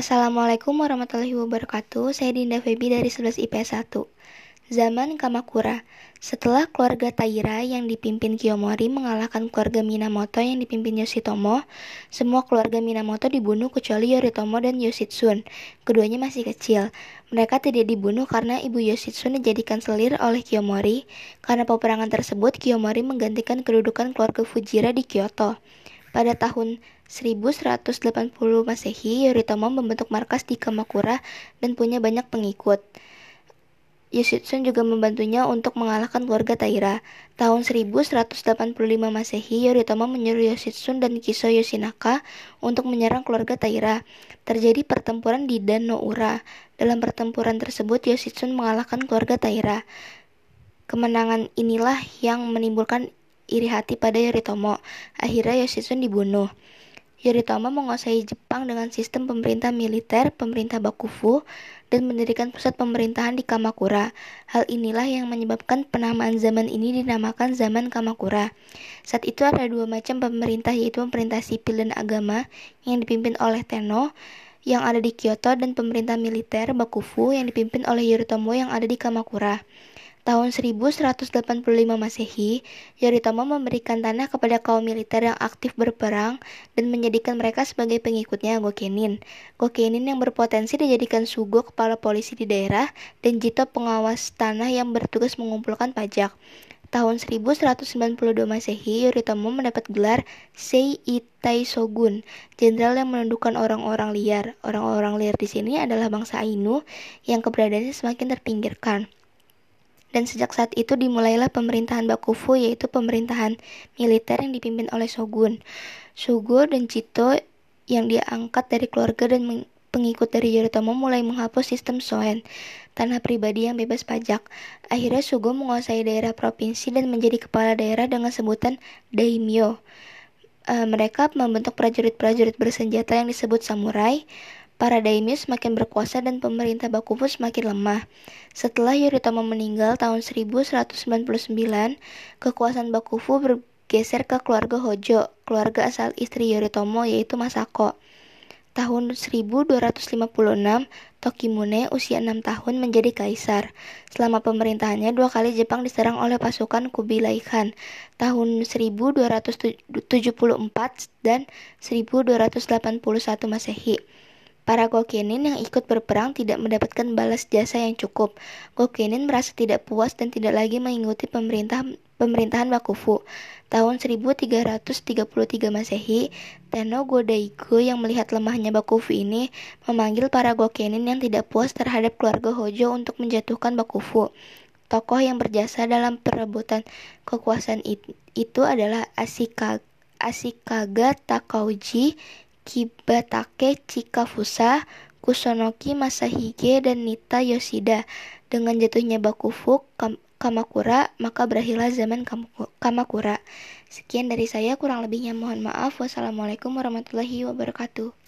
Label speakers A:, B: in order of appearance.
A: Assalamualaikum warahmatullahi wabarakatuh. Saya Dinda Febi dari 11 IPS 1. Zaman Kamakura. Setelah keluarga Taira yang dipimpin Kiyomori mengalahkan keluarga Minamoto yang dipimpin Yoshitomo, semua keluarga Minamoto dibunuh kecuali Yoritomo dan Yoshitsun. Keduanya masih kecil. Mereka tidak dibunuh karena ibu Yoshitsun dijadikan selir oleh Kiyomori. Karena peperangan tersebut, Kiyomori menggantikan kedudukan keluarga Fujira di Kyoto. Pada tahun 1180 Masehi, Yoritomo membentuk markas di Kamakura dan punya banyak pengikut. Yoshitsun juga membantunya untuk mengalahkan keluarga Taira. Tahun 1185 Masehi, Yoritomo menyuruh Yoshitsun dan Kiso Yoshinaka untuk menyerang keluarga Taira. Terjadi pertempuran di Dan Ura. Dalam pertempuran tersebut, Yoshitsun mengalahkan keluarga Taira. Kemenangan inilah yang menimbulkan iri hati pada Yoritomo. Akhirnya Yoshitsun dibunuh. Yoritomo menguasai Jepang dengan sistem pemerintah militer, pemerintah Bakufu, dan mendirikan pusat pemerintahan di Kamakura. Hal inilah yang menyebabkan penamaan zaman ini dinamakan zaman Kamakura. Saat itu ada dua macam pemerintah yaitu pemerintah sipil dan agama yang dipimpin oleh Tenno yang ada di Kyoto dan pemerintah militer Bakufu yang dipimpin oleh Yoritomo yang ada di Kamakura. Tahun 1185 Masehi, Yoritomo memberikan tanah kepada kaum militer yang aktif berperang dan menjadikan mereka sebagai pengikutnya Gokenin. Gokenin yang berpotensi dijadikan Sugo kepala polisi di daerah dan Jito pengawas tanah yang bertugas mengumpulkan pajak. Tahun 1192 Masehi, Yoritomo mendapat gelar Sei Itai Shogun, jenderal yang menundukkan orang-orang liar. Orang-orang liar di sini adalah bangsa Ainu yang keberadaannya semakin terpinggirkan dan sejak saat itu dimulailah pemerintahan Bakufu yaitu pemerintahan militer yang dipimpin oleh shogun. Sugo dan Chito yang dia angkat dari keluarga dan pengikut dari Yoritomo mulai menghapus sistem Soen, tanah pribadi yang bebas pajak. Akhirnya Sugo menguasai daerah provinsi dan menjadi kepala daerah dengan sebutan daimyo. Uh, mereka membentuk prajurit-prajurit bersenjata yang disebut samurai. Para daimyo semakin berkuasa dan pemerintah Bakufu semakin lemah. Setelah Yoritomo meninggal tahun 1199, kekuasaan Bakufu bergeser ke keluarga Hojo, keluarga asal istri Yoritomo yaitu Masako. Tahun 1256, Tokimune usia 6 tahun menjadi kaisar. Selama pemerintahannya, dua kali Jepang diserang oleh pasukan Kubilai Khan, tahun 1274 dan 1281 Masehi. Para Gokenin yang ikut berperang tidak mendapatkan balas jasa yang cukup. Gokenin merasa tidak puas dan tidak lagi mengikuti pemerintah pemerintahan Bakufu. Tahun 1333 Masehi, Tenno Godaigo yang melihat lemahnya Bakufu ini memanggil para Gokenin yang tidak puas terhadap keluarga Hojo untuk menjatuhkan Bakufu. Tokoh yang berjasa dalam perebutan kekuasaan itu adalah Ashikaga Takauji Kibatake Chikafusa, Kusonoki Masahige, dan Nita Yoshida. Dengan jatuhnya Bakufu Kamakura, maka berakhirlah zaman Kamakura. Sekian dari saya, kurang lebihnya mohon maaf. Wassalamualaikum warahmatullahi wabarakatuh.